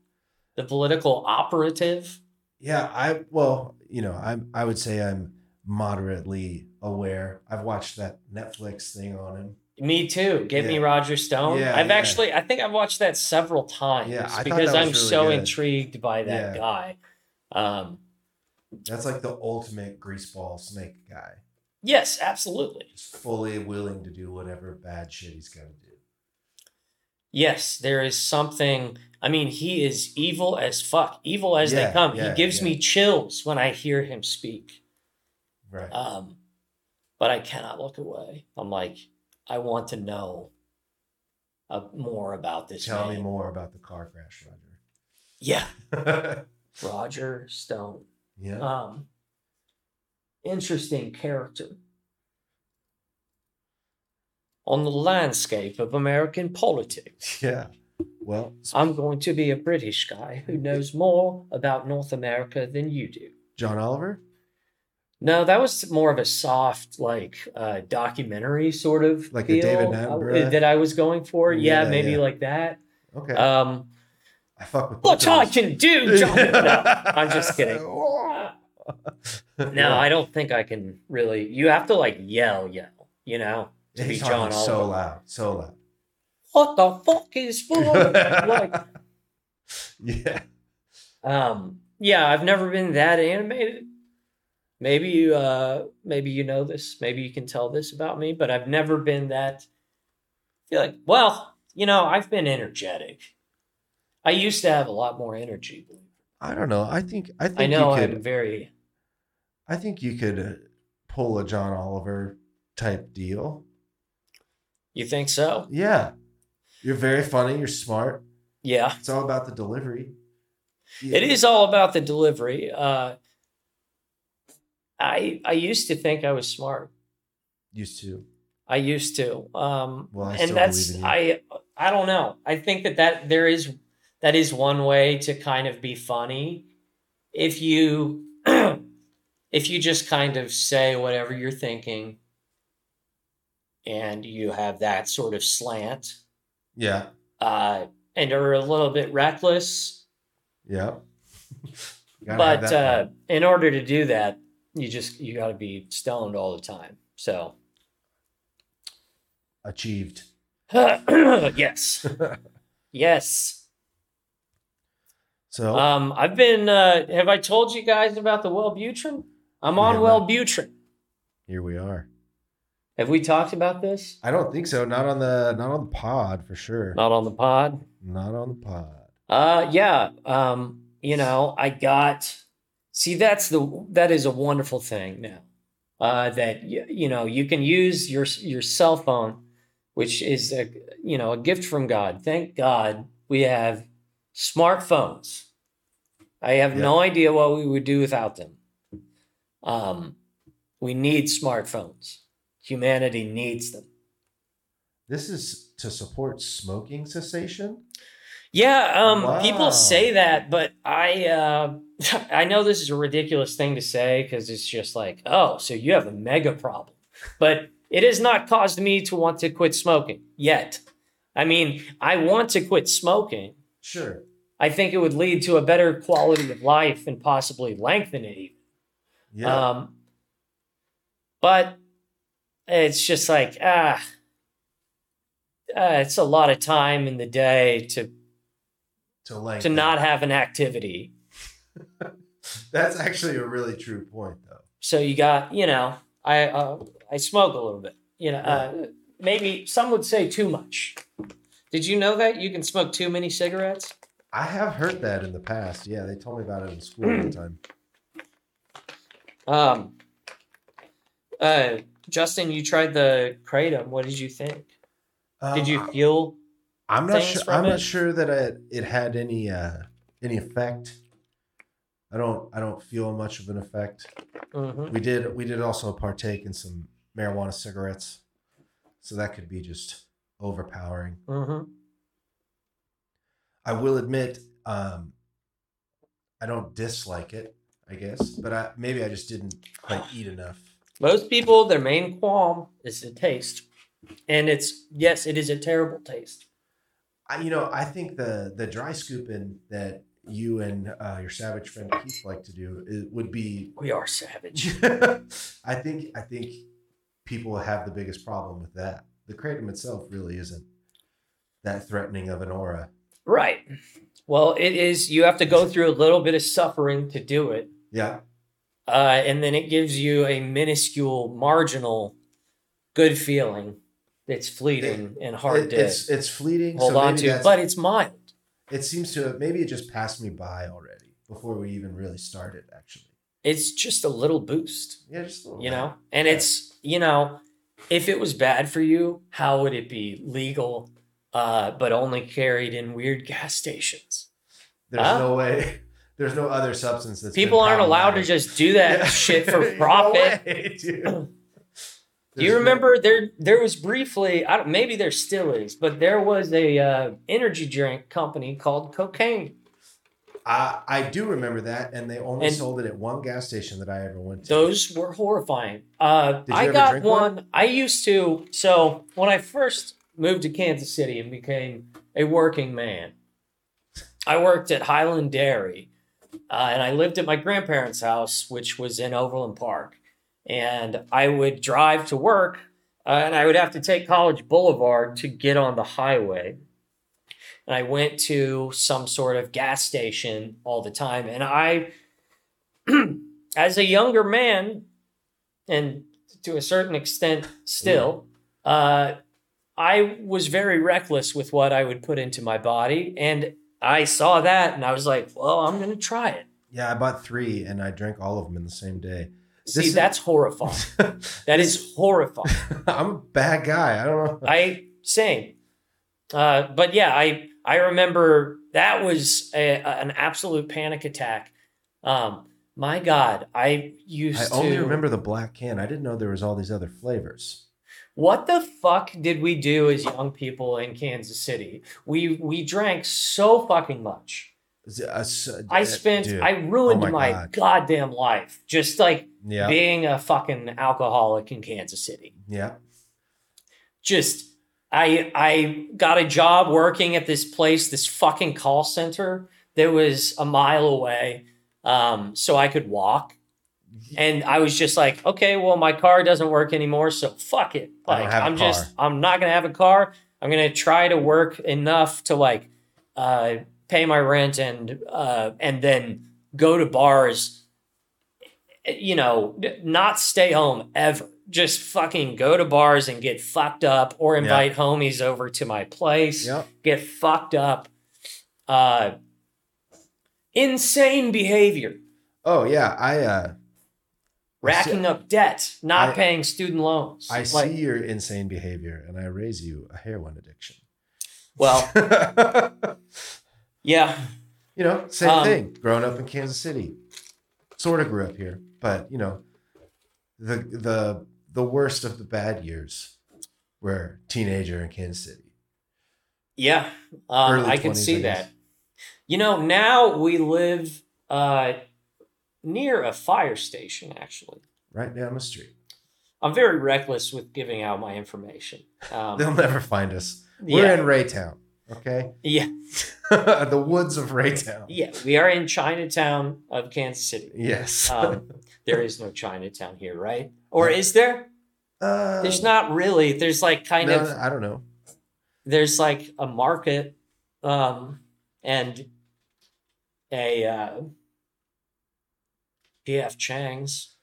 The political operative? Yeah, I well, you know, I'm I would say I'm moderately aware. I've watched that Netflix thing on him. Me too. Give me Roger Stone. Yeah, I've yeah. actually, I think I've watched that several times Yeah, because I'm really so good. intrigued by that Yeah. guy. Um, That's like the ultimate greaseball snake guy. yes, absolutely. Just fully willing to do whatever bad shit he's got to do. Yes, there is something. I mean, he is evil as fuck, evil as Yeah, they come. yeah, he gives yeah. me chills when I hear him speak. Right. Um, but I cannot look away. I'm like, I want to know uh, more about this. Tell me more about the car crash, Roger. Yeah, Roger. Roger Stone. yeah. um interesting character on the landscape of American politics. yeah. Well, I'm going to be a British guy who knows more about North America than you do. John Oliver? No, that was more of a soft, like uh, documentary sort of Like a David uh, Attenborough? that I was going for. Yeah, Yeah, maybe yeah. like that. Okay. Um, I fuck with what I can do, John. no, I'm just kidding. no, I don't think I can really. You have to like yell, yell, you know, to be He's John so Oliver. loud, so loud. What the fuck is wrong? like, yeah. um, yeah, I've never been that animated. Maybe you, uh, maybe you know this. Maybe you can tell this about me, but I've never been that. Feel like, well, you know, I've been energetic. I used to have a lot more energy. I don't know. I think I think I know you could I'm very. I think you could uh, pull a John Oliver type deal. You think so? Yeah. You're very funny. You're smart. Yeah. It's all about the delivery. It is all about the delivery. Uh, I I used to think I was smart. Used to. I used to. Um, Well, I and still that's I I don't know. I think that that there is that is one way to kind of be funny if you if you just kind of say whatever you're thinking and you have that sort of slant Yeah. uh, and are a little bit reckless. Yeah. But uh, in order to do that, you just you got to be stoned all the time. So achieved. yes, yes. So Um, I've been. Uh, have I told you guys about the Wellbutrin? I'm on. Wellbutrin. here we are. Have we talked about this? I don't think so. Not on the not on the pod for sure. Not on the pod. Not on the pod. Uh, yeah. Um, you know, I got. See, that's the that is a wonderful thing now. Uh, that y- you know you can use your your cell phone, which is a you know a gift from God. Thank God we have smartphones. I have no idea what we would do without them. Um, we need smartphones. Humanity needs them. This is to support smoking cessation. Yeah, um, Wow. people say that, but I uh, I know this is a ridiculous thing to say because it's just like, oh, so you have a mega problem, but it has not caused me to want to quit smoking yet. I mean, I want to quit smoking. Sure. I think it would lead to a better quality of life and possibly lengthen it even. Yeah. Um, but it's just like ah, uh, it's a lot of time in the day to to length. to not have an activity. That's actually a really true point, though. So you got, you know, I uh, I smoke a little bit. You know, uh, maybe some would say too much. Did you know that you can smoke too many cigarettes? I have heard that in the past. Yeah, they told me about it in school one time. Um, uh, Justin, you tried the kratom. What did you think? Did you Um, feel? I'm not sure. I'm it? not sure that it, it had any uh, any effect. I don't. I don't feel much of an effect. Mhm. We did. We did also partake in some marijuana cigarettes, so that could be just overpowering. Mhm. I will admit, um, I don't dislike it. I guess, but I, maybe I just didn't quite eat enough. Most people, their main qualm is the taste, and it's yes, it is a terrible taste. I, you know, I think the the dry scooping that you and uh, your savage friend Keith like to do is, would be. We are savage. I think I think people have the biggest problem with that. The kratom itself really isn't that threatening of an aura. Right. Well, it is. You have to go through a little bit of suffering to do it, Yeah, uh, and then it gives you a minuscule, marginal, good feeling. That's fleeting and hard It- to it's it's fleeting. hold so on to, but it's mild. it seems to maybe it just passed me by already before we even really started. Actually, It's just a little boost, yeah, just a little you bit. know. And Yeah. it's you know, if it was bad for you, how would it be legal, uh, but only carried in weird gas stations? There's Huh? no way. There's no other substance that's People aren't allowed to just do that Yeah. shit for No profit. way, dude. Do you remember there? There was briefly, I don't, maybe there still is, but there was a uh, energy drink company called Cocaine. I I do remember that, and they only And- sold it at one gas station that I ever went to. Those were horrifying. Uh, Did you I ever got drink one. one? I used to. So when I first moved to Kansas City and became a working man, I worked at Hiland Dairy, uh, and I lived at my grandparents' house, which was in Overland Park. And I would drive to work, uh, and I would have to take College Boulevard to get on the highway. And I went to some sort of gas station all the time, and I as a younger man, and to a certain extent still, uh, I was very reckless with what I would put into my body. And I saw that and I was like, well, I'm going to try it. Yeah, I bought three, and I drank all of them in the same day. See, is- that's horrifying. That is horrifying. I'm a bad guy. I don't know. I same. Uh, but yeah, I I remember that was a, an absolute panic attack. Um, my God, I used. I only to remember the black can. I didn't know there was all these other flavors. What the fuck did we do as young people in Kansas City? We we drank so fucking much. Uh, I uh, spent dude. I ruined Oh my my, God. goddamn life just like yeah, being a fucking alcoholic in Kansas City. yeah. Just I I got a job working at this place, this fucking call center that was a mile away, um, so I could walk. And I was just like, okay, well, my car doesn't work anymore, so fuck it. Like, I'm just. I'm not gonna have a car. I'm gonna try to work enough to like uh, pay my rent and uh, and then go to bars. You know, not stay home ever. Just fucking go to bars and get fucked up, or invite homies over to my place Yep. get fucked up. Uh, insane behavior, Oh yeah. I uh racking up debt, not I- paying student loans. I Like, see your insane behavior and I raise you a heroin addiction. Well, yeah, you know, same Um, thing. Growing up in Kansas City, sort of grew up here, but you know, the the the worst of the bad years were teenager in Kansas City. yeah, um, I can see I that. You know, now we live uh, near a fire station. Actually, Right down the street. I'm very reckless with giving out my information. Um, They'll never find us. We're yeah, in Raytown, okay? yeah, the woods of Raytown. yeah. We are in Chinatown of Kansas City. Yes. Um, there is no Chinatown here, right? Or is there? uh, There's not really. There's like kind no, of I don't know. there's like a market um and a uh PF Chang's.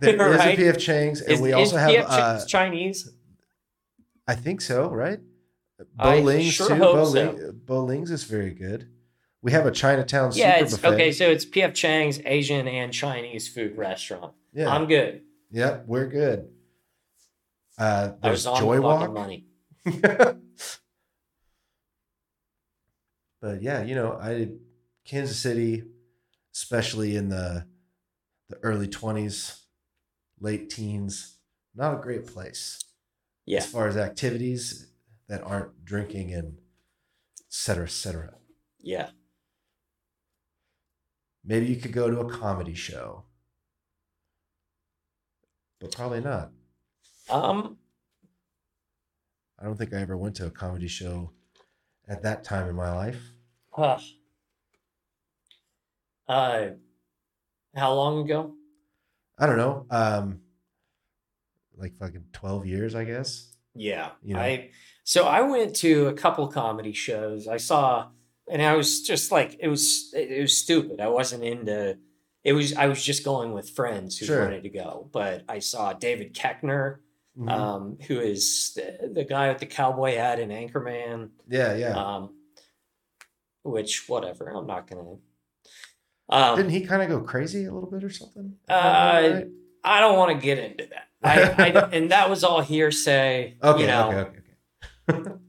There is Right? a PF Chang's, and Is, we is also have. PF Uh, Chinese? I think so, right? Bo Ling's sure too. Bo Ling's is very good. We have a Chinatown Yeah, super it's buffet. okay. So it's PF Chang's Asian and Chinese food restaurant. Yeah. I'm good. Yep, we're good. Uh, there's Joy Walk. money. but yeah, you know, I Kansas City, especially in the the early twenties, late teens, not a great place Yeah. as far as activities that aren't drinking and et cetera, et cetera. Yeah. Maybe you could go to a comedy show, but probably not. Um I don't think I ever went to a comedy show at that time in my life. huh. uh how long ago? I don't know. Um, like fucking twelve years, I guess. Yeah. You know? I so I went to a couple comedy shows. I saw and I was just like it was it was stupid. I wasn't into it was I was just going with friends who Sure. wanted to go. But I saw David Koechner, Mhm. um, who is the, the guy with the cowboy hat in Anchorman. yeah, yeah. Um which whatever, I'm not gonna um Didn't he kind of go crazy a little bit or something? I Uh, right? I don't want to get into that. I, I and that was all hearsay. okay, you know, okay, okay.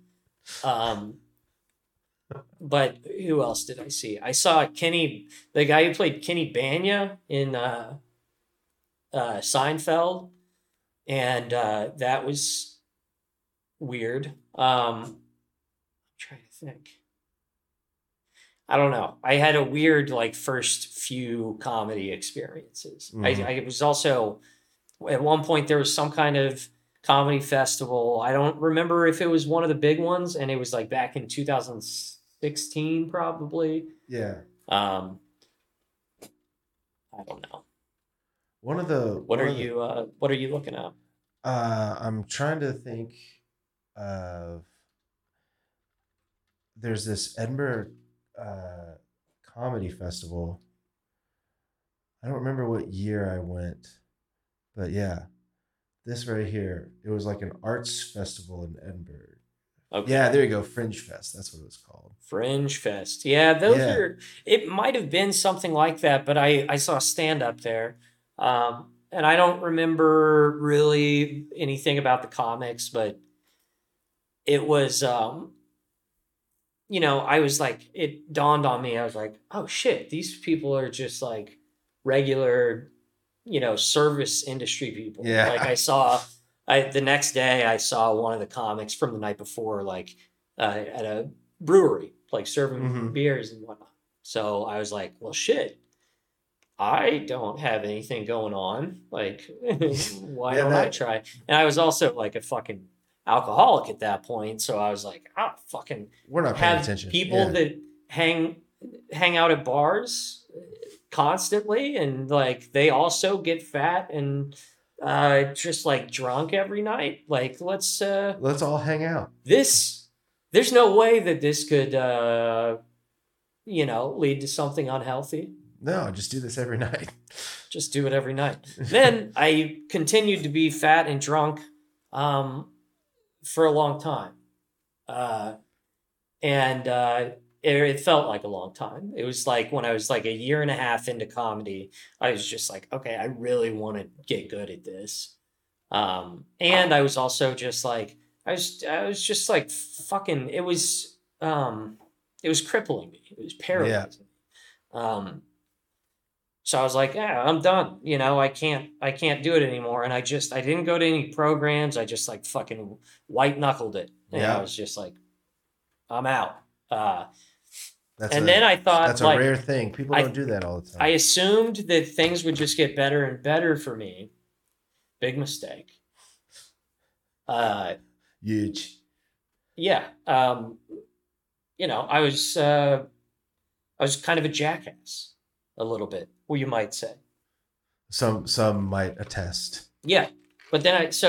Um, but who else did I see? I saw Kenny, the guy who played Kenny Bania in uh, uh, Seinfeld, and uh, that was weird. Um, I'm trying to think. I don't know. I had a weird like first few comedy experiences. Mhm. I, I was also at one point there was some kind of comedy festival. I don't remember if it was one of the big ones, and it was like back in 2016, probably. Yeah. Um, I don't know. One of the. What are of the- you? Uh, what are you looking at? Uh, I'm trying to think of. There's this Edinburgh uh, comedy festival. I don't remember what year I went, but yeah, this right here. It was like an arts festival in Edinburgh. Okay. Yeah, there you go, Fringe Fest. That's what it was called. Fringe Fest. Yeah, those Yeah. are. It might have been something like that, but I I saw stand up there. Um, and I don't remember really anything about the comics, but it was, um, you know, I was like, it dawned on me. I was like, oh shit, these people are just like regular, you know, service industry people. Yeah. Like I saw, I the next day I saw one of the comics from the night before, like uh, at a brewery, like serving Mhm. beers and whatnot. So I was like, well, shit. I don't have anything going on. Like, why Yeah, don't I try? And I was also like a fucking alcoholic at that point. So I was like, I don't fucking We're not paying attention. people Yeah. that hang hang out at bars constantly and like they also get fat and uh just like drunk every night like let's uh Let's all hang out. this there's no way that this could uh you know lead to something unhealthy No, just do this every night. just do it every night then i continued to be fat and drunk um for a long time uh and uh it, it felt like a long time it was like when i was like a year and a half into comedy i was just like okay i really want to get good at this um and i was also just like i was i was just like fucking it was um it was crippling me it was paralyzing um so I was like, yeah, I'm done. You know, I can't, I can't do it anymore. And I just, I didn't go to any programs. I just like fucking white knuckled it. And Yeah. I was just like, I'm out. Uh, That's and a, then I thought, that's like, a rare thing. People I- don't do that all the time. I assumed that things would just get better and better for me. Big mistake. Uh, Huge. yeah. Um, you know, I was, uh, I was kind of a jackass, a little bit, well, you might say. Some some might attest. Yeah. But then I, so